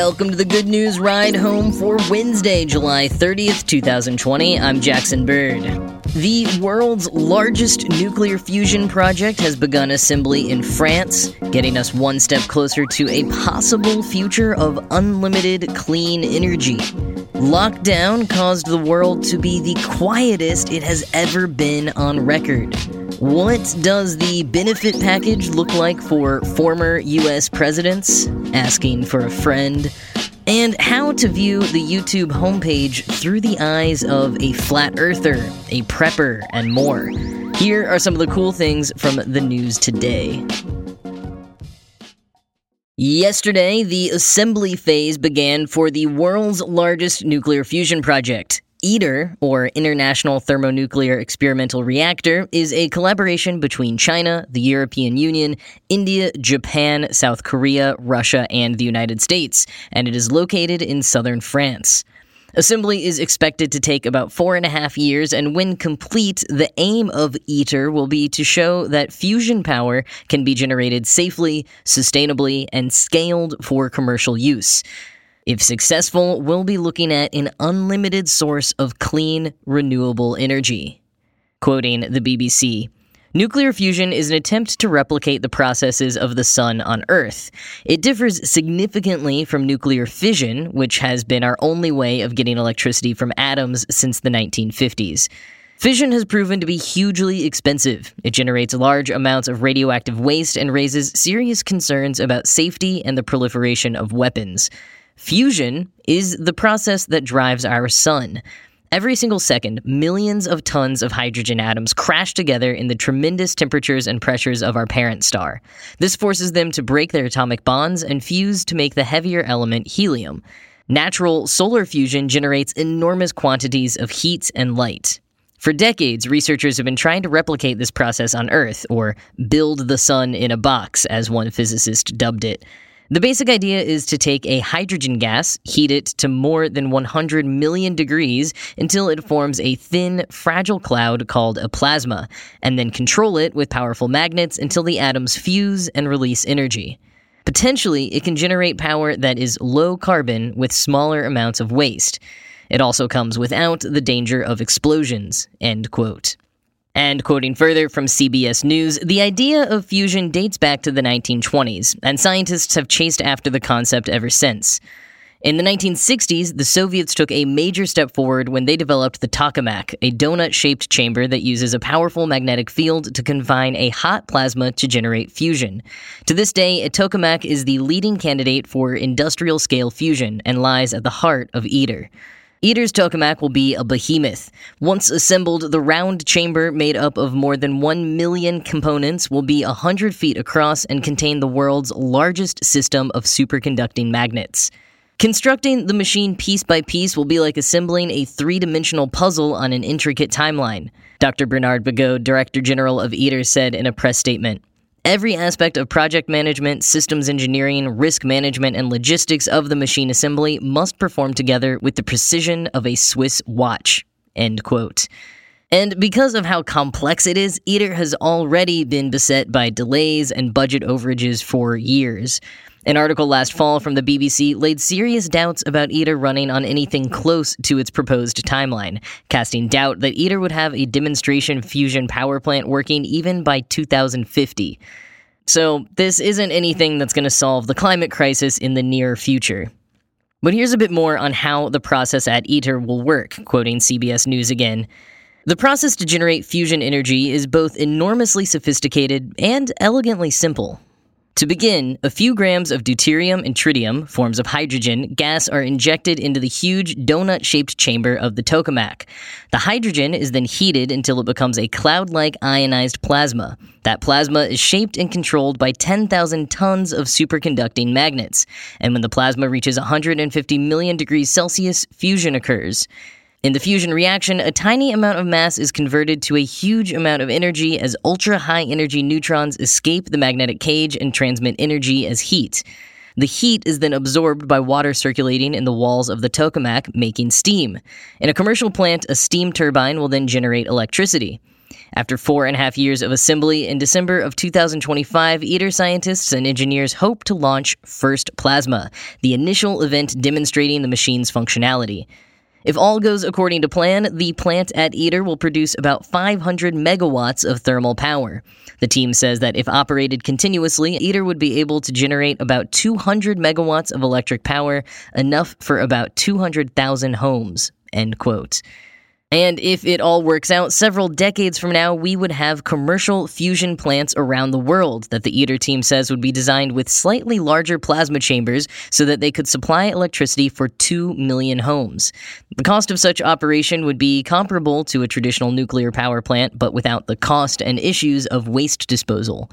Welcome to the Good News Ride Home for Wednesday, July 30th, 2020. I'm Jackson Bird. The world's largest nuclear fusion project has begun assembly in France, getting us one step closer to a possible future of unlimited clean energy. Lockdown caused the world to be the quietest it has ever been on record. What does the benefit package look like for former US presidents? Asking for a friend. And how to view the YouTube homepage through the eyes of a flat earther, a prepper, and more. Here are some of the cool things from the news today. Yesterday, the assembly phase began for the world's largest nuclear fusion project. ITER, or International Thermonuclear Experimental Reactor, is a collaboration between China, the European Union, India, Japan, South Korea, Russia, and the United States, and it is located in southern France. Assembly is expected to take about four and a half years, and when complete, the aim of ITER will be to show that fusion power can be generated safely, sustainably, and scaled for commercial use. If successful, we'll be looking at an unlimited source of clean, renewable energy. Quoting the BBC, Nuclear fusion is an attempt to replicate the processes of the sun on Earth. It differs significantly from nuclear fission, which has been our only way of getting electricity from atoms since the 1950s. Fission has proven to be hugely expensive. It generates large amounts of radioactive waste and raises serious concerns about safety and the proliferation of weapons. Fusion is the process that drives our sun. Every single second, millions of tons of hydrogen atoms crash together in the tremendous temperatures and pressures of our parent star. This forces them to break their atomic bonds and fuse to make the heavier element helium. Natural solar fusion generates enormous quantities of heat and light. For decades, researchers have been trying to replicate this process on Earth, or build the sun in a box, as one physicist dubbed it. The basic idea is to take a hydrogen gas, heat it to more than 100 million degrees until it forms a thin, fragile cloud called a plasma, and then control it with powerful magnets until the atoms fuse and release energy. Potentially, it can generate power that is low carbon with smaller amounts of waste. It also comes without the danger of explosions. End quote. And quoting further from CBS News, the idea of fusion dates back to the 1920s, and scientists have chased after the concept ever since. In the 1960s, the Soviets took a major step forward when they developed the tokamak, a donut shaped chamber that uses a powerful magnetic field to confine a hot plasma to generate fusion. To this day, a tokamak is the leading candidate for industrial scale fusion and lies at the heart of ITER. ITER's tokamak will be a behemoth. Once assembled, the round chamber made up of more than 1 million components will be 100 feet across and contain the world's largest system of superconducting magnets. Constructing the machine piece by piece will be like assembling a three dimensional puzzle on an intricate timeline. Dr. Bernard Bigot, Director General of ITER, said in a press statement. Every aspect of project management, systems engineering, risk management, and logistics of the machine assembly must perform together with the precision of a Swiss watch. End quote. And because of how complex it is, ITER has already been beset by delays and budget overages for years. An article last fall from the BBC laid serious doubts about ITER running on anything close to its proposed timeline, casting doubt that ITER would have a demonstration fusion power plant working even by 2050. So, this isn't anything that's going to solve the climate crisis in the near future. But here's a bit more on how the process at ITER will work, quoting CBS News again. The process to generate fusion energy is both enormously sophisticated and elegantly simple. To begin, a few grams of deuterium and tritium, forms of hydrogen, gas are injected into the huge donut shaped chamber of the tokamak. The hydrogen is then heated until it becomes a cloud like ionized plasma. That plasma is shaped and controlled by 10,000 tons of superconducting magnets. And when the plasma reaches 150 million degrees Celsius, fusion occurs. In the fusion reaction, a tiny amount of mass is converted to a huge amount of energy as ultra high energy neutrons escape the magnetic cage and transmit energy as heat. The heat is then absorbed by water circulating in the walls of the tokamak, making steam. In a commercial plant, a steam turbine will then generate electricity. After four and a half years of assembly, in December of 2025, ITER scientists and engineers hope to launch First Plasma, the initial event demonstrating the machine's functionality. If all goes according to plan, the plant at ITER will produce about 500 megawatts of thermal power. The team says that if operated continuously, ITER would be able to generate about 200 megawatts of electric power, enough for about 200,000 homes. End quote. And if it all works out, several decades from now, we would have commercial fusion plants around the world that the ITER team says would be designed with slightly larger plasma chambers so that they could supply electricity for 2 million homes. The cost of such operation would be comparable to a traditional nuclear power plant, but without the cost and issues of waste disposal.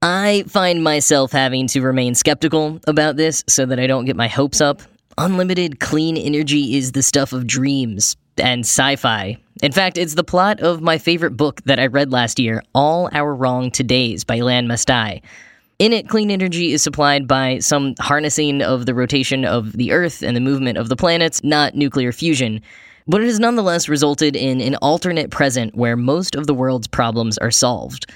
I find myself having to remain skeptical about this so that I don't get my hopes up. Unlimited clean energy is the stuff of dreams and sci fi. In fact, it's the plot of my favorite book that I read last year, All Our Wrong Todays by Elan Mastai. In it, clean energy is supplied by some harnessing of the rotation of the Earth and the movement of the planets, not nuclear fusion. But it has nonetheless resulted in an alternate present where most of the world's problems are solved.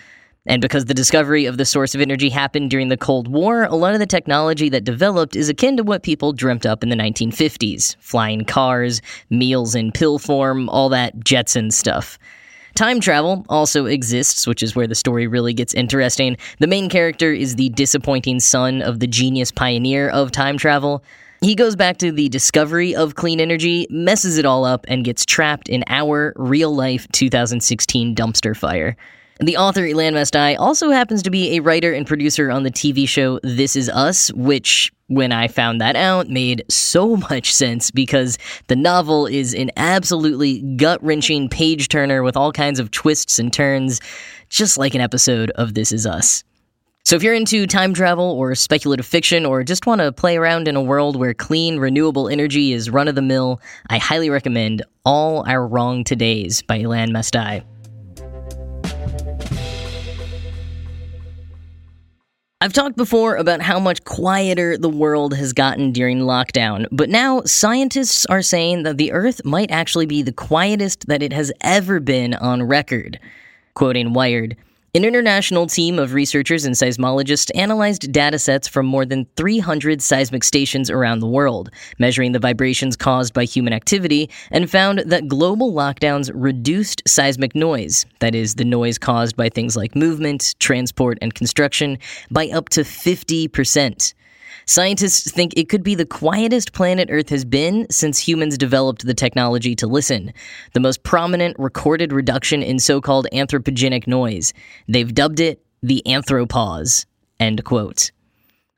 And because the discovery of the source of energy happened during the Cold War, a lot of the technology that developed is akin to what people dreamt up in the 1950s flying cars, meals in pill form, all that Jetson stuff. Time travel also exists, which is where the story really gets interesting. The main character is the disappointing son of the genius pioneer of time travel. He goes back to the discovery of clean energy, messes it all up, and gets trapped in our real life 2016 dumpster fire. The author, Elan Mastai, also happens to be a writer and producer on the TV show This Is Us, which, when I found that out, made so much sense because the novel is an absolutely gut wrenching page turner with all kinds of twists and turns, just like an episode of This Is Us. So, if you're into time travel or speculative fiction or just want to play around in a world where clean, renewable energy is run of the mill, I highly recommend All Our Wrong Todays by Elan Mastai. I've talked before about how much quieter the world has gotten during lockdown, but now scientists are saying that the Earth might actually be the quietest that it has ever been on record. Quoting Wired, an international team of researchers and seismologists analyzed data sets from more than 300 seismic stations around the world, measuring the vibrations caused by human activity, and found that global lockdowns reduced seismic noise, that is, the noise caused by things like movement, transport, and construction, by up to 50%. Scientists think it could be the quietest planet Earth has been since humans developed the technology to listen, the most prominent recorded reduction in so called anthropogenic noise. They've dubbed it the anthropause. End quote.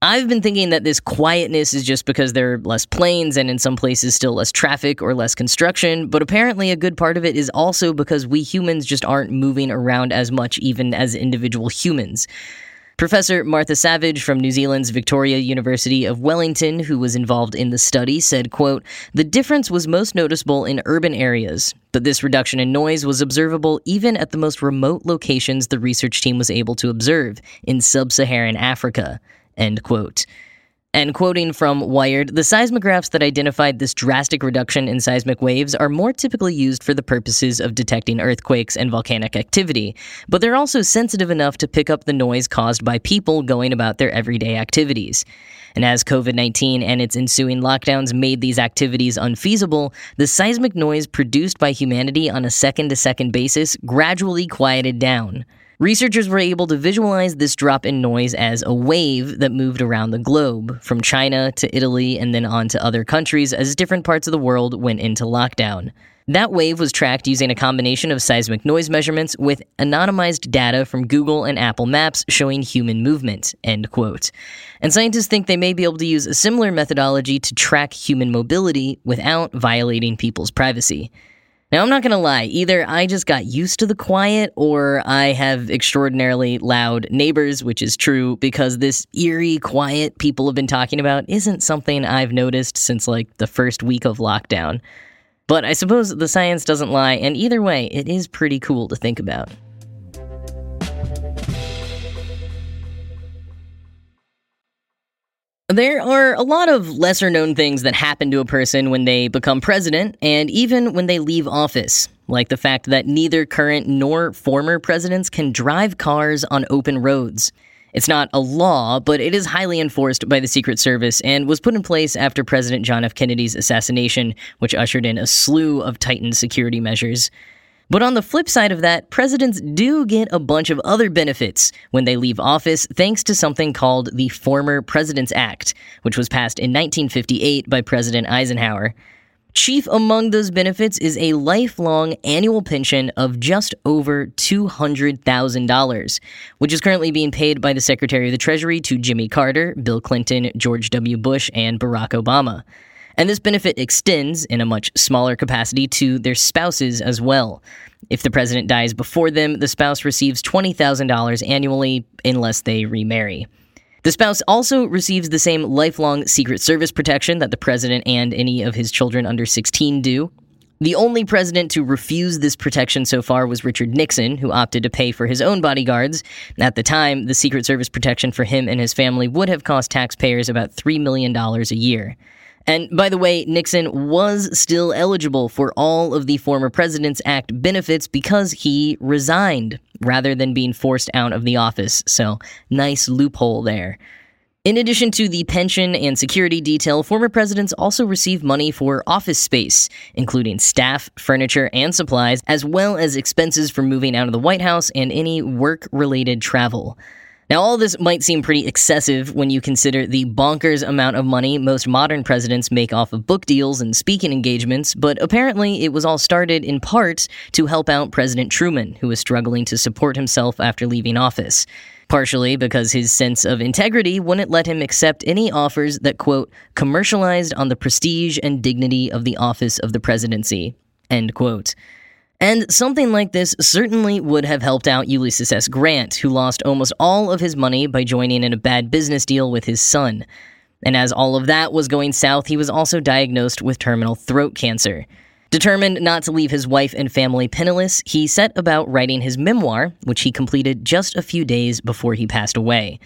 I've been thinking that this quietness is just because there are less planes and in some places still less traffic or less construction, but apparently a good part of it is also because we humans just aren't moving around as much even as individual humans. Professor Martha Savage from New Zealand's Victoria University of Wellington, who was involved in the study, said, quote, "The difference was most noticeable in urban areas, but this reduction in noise was observable even at the most remote locations the research team was able to observe in sub-Saharan Africa." End quote. And quoting from Wired, the seismographs that identified this drastic reduction in seismic waves are more typically used for the purposes of detecting earthquakes and volcanic activity, but they're also sensitive enough to pick up the noise caused by people going about their everyday activities. And as COVID 19 and its ensuing lockdowns made these activities unfeasible, the seismic noise produced by humanity on a second to second basis gradually quieted down. Researchers were able to visualize this drop in noise as a wave that moved around the globe, from China to Italy and then on to other countries as different parts of the world went into lockdown. That wave was tracked using a combination of seismic noise measurements with anonymized data from Google and Apple Maps showing human movement. End quote. And scientists think they may be able to use a similar methodology to track human mobility without violating people's privacy. Now, I'm not going to lie, either I just got used to the quiet or I have extraordinarily loud neighbors, which is true because this eerie quiet people have been talking about isn't something I've noticed since like the first week of lockdown. But I suppose the science doesn't lie, and either way, it is pretty cool to think about. There are a lot of lesser known things that happen to a person when they become president and even when they leave office, like the fact that neither current nor former presidents can drive cars on open roads. It's not a law, but it is highly enforced by the Secret Service and was put in place after President John F. Kennedy's assassination, which ushered in a slew of tightened security measures. But on the flip side of that, presidents do get a bunch of other benefits when they leave office thanks to something called the Former Presidents Act, which was passed in 1958 by President Eisenhower. Chief among those benefits is a lifelong annual pension of just over $200,000, which is currently being paid by the Secretary of the Treasury to Jimmy Carter, Bill Clinton, George W. Bush, and Barack Obama. And this benefit extends, in a much smaller capacity, to their spouses as well. If the president dies before them, the spouse receives $20,000 annually unless they remarry. The spouse also receives the same lifelong Secret Service protection that the president and any of his children under 16 do. The only president to refuse this protection so far was Richard Nixon, who opted to pay for his own bodyguards. At the time, the Secret Service protection for him and his family would have cost taxpayers about $3 million a year. And by the way, Nixon was still eligible for all of the former President's Act benefits because he resigned rather than being forced out of the office. So, nice loophole there. In addition to the pension and security detail, former presidents also receive money for office space, including staff, furniture, and supplies, as well as expenses for moving out of the White House and any work related travel. Now, all this might seem pretty excessive when you consider the bonkers amount of money most modern presidents make off of book deals and speaking engagements, but apparently it was all started in part to help out President Truman, who was struggling to support himself after leaving office. Partially because his sense of integrity wouldn't let him accept any offers that, quote, commercialized on the prestige and dignity of the office of the presidency, end quote. And something like this certainly would have helped out Ulysses S. Grant, who lost almost all of his money by joining in a bad business deal with his son. And as all of that was going south, he was also diagnosed with terminal throat cancer. Determined not to leave his wife and family penniless, he set about writing his memoir, which he completed just a few days before he passed away.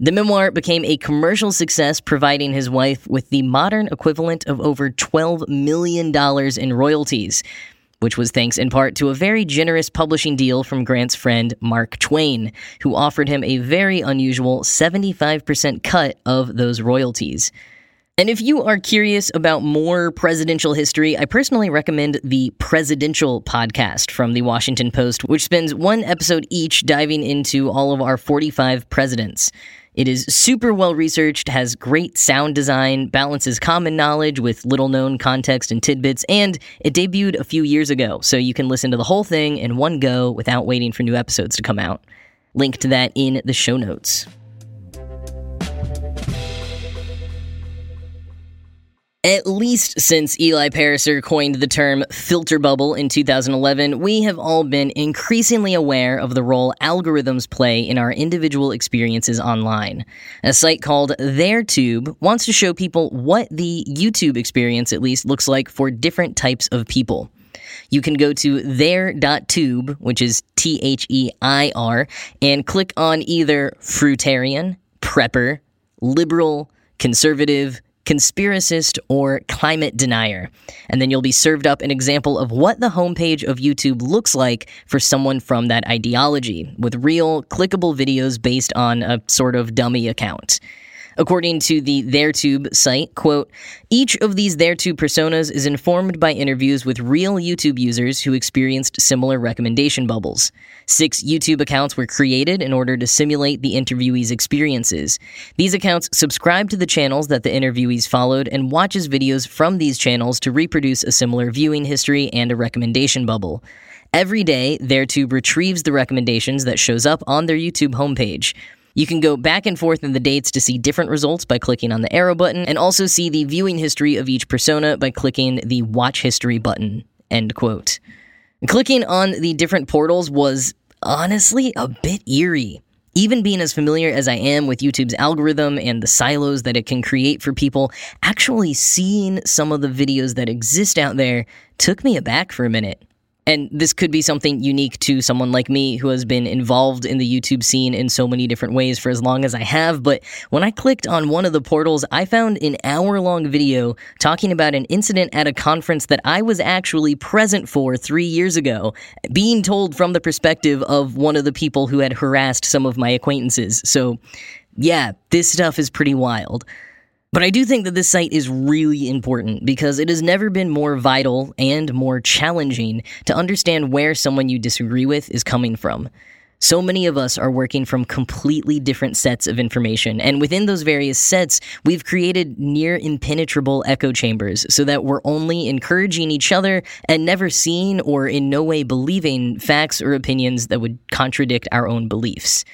The memoir became a commercial success, providing his wife with the modern equivalent of over $12 million in royalties, which was thanks in part to a very generous publishing deal from Grant's friend Mark Twain, who offered him a very unusual 75% cut of those royalties. And if you are curious about more presidential history, I personally recommend the Presidential podcast from the Washington Post, which spends one episode each diving into all of our 45 presidents. It is super well researched, has great sound design, balances common knowledge with little known context and tidbits, and it debuted a few years ago, so you can listen to the whole thing in one go without waiting for new episodes to come out. Link to that in the show notes. At least since Eli Pariser coined the term filter bubble in 2011, we have all been increasingly aware of the role algorithms play in our individual experiences online. A site called TheirTube wants to show people what the YouTube experience at least looks like for different types of people. You can go to their.tube, which is T H E I R, and click on either fruitarian, prepper, liberal, conservative, conspiracist, or climate denier. And then you'll be served up an example of what the homepage of YouTube looks like for someone from that ideology, with real, clickable videos based on a sort of dummy account. According to the TheirTube site, quote, each of these TheirTube personas is informed by interviews with real YouTube users who experienced similar recommendation bubbles. Six YouTube accounts were created in order to simulate the interviewees' experiences. These accounts subscribe to the channels that the interviewees followed and watches videos from these channels to reproduce a similar viewing history and a recommendation bubble. Every day, TheirTube retrieves the recommendations that shows up on their YouTube homepage. You can go back and forth in the dates to see different results by clicking on the arrow button, and also see the viewing history of each persona by clicking the Watch History button. End quote. Clicking on the different portals was honestly a bit eerie. Even being as familiar as I am with YouTube's algorithm and the silos that it can create for people, actually seeing some of the videos that exist out there took me aback for a minute. And this could be something unique to someone like me who has been involved in the YouTube scene in so many different ways for as long as I have. But when I clicked on one of the portals, I found an hour long video talking about an incident at a conference that I was actually present for three years ago, being told from the perspective of one of the people who had harassed some of my acquaintances. So, yeah, this stuff is pretty wild. But I do think that this site is really important because it has never been more vital and more challenging to understand where someone you disagree with is coming from. So many of us are working from completely different sets of information, and within those various sets, we've created near impenetrable echo chambers so that we're only encouraging each other and never seeing or in no way believing facts or opinions that would contradict our own beliefs.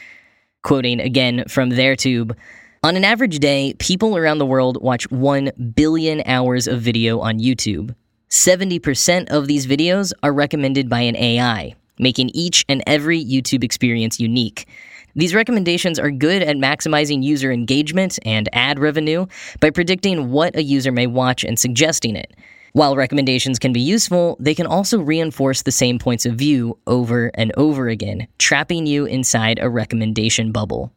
Quoting again from TheirTube, on an average day, people around the world watch 1 billion hours of video on YouTube. 70% of these videos are recommended by an AI, making each and every YouTube experience unique. These recommendations are good at maximizing user engagement and ad revenue by predicting what a user may watch and suggesting it. While recommendations can be useful, they can also reinforce the same points of view over and over again, trapping you inside a recommendation bubble.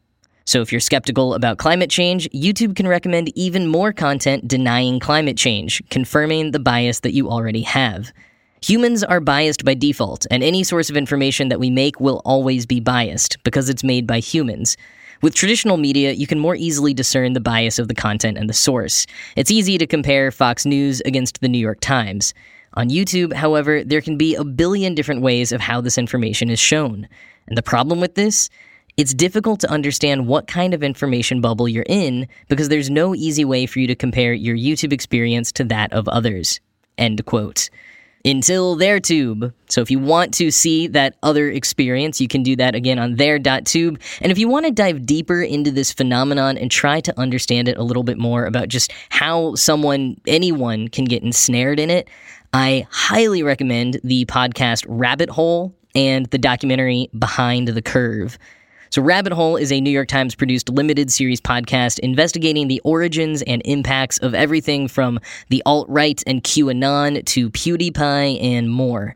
So if you're skeptical about climate change, YouTube can recommend even more content denying climate change, confirming the bias that you already have. Humans are biased by default, and any source of information that we make will always be biased because it's made by humans. With traditional media, you can more easily discern the bias of the content and the source. It's easy to compare Fox News against the New York Times. On YouTube, however, there can be a billion different ways of how this information is shown. And the problem with this it's difficult to understand what kind of information bubble you're in because there's no easy way for you to compare your YouTube experience to that of others. End quote. Until TheirTube. So if you want to see that other experience, you can do that again on their.tube. And if you want to dive deeper into this phenomenon and try to understand it a little bit more about just how someone, anyone, can get ensnared in it, I highly recommend the podcast Rabbit Hole and the documentary Behind the Curve. So, Rabbit Hole is a New York Times produced limited series podcast investigating the origins and impacts of everything from the alt right and QAnon to PewDiePie and more.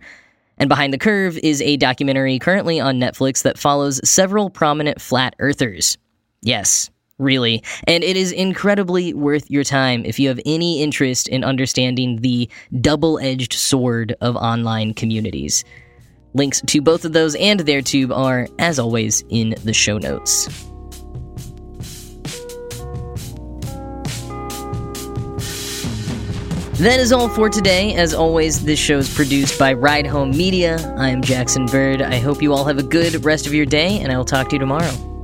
And Behind the Curve is a documentary currently on Netflix that follows several prominent flat earthers. Yes, really. And it is incredibly worth your time if you have any interest in understanding the double edged sword of online communities. Links to both of those and TheirTube are, as always, in the show notes. That is all for today. As always, this show is produced by Ride Home Media. I am Jackson Bird. I hope you all have a good rest of your day, and I will talk to you tomorrow.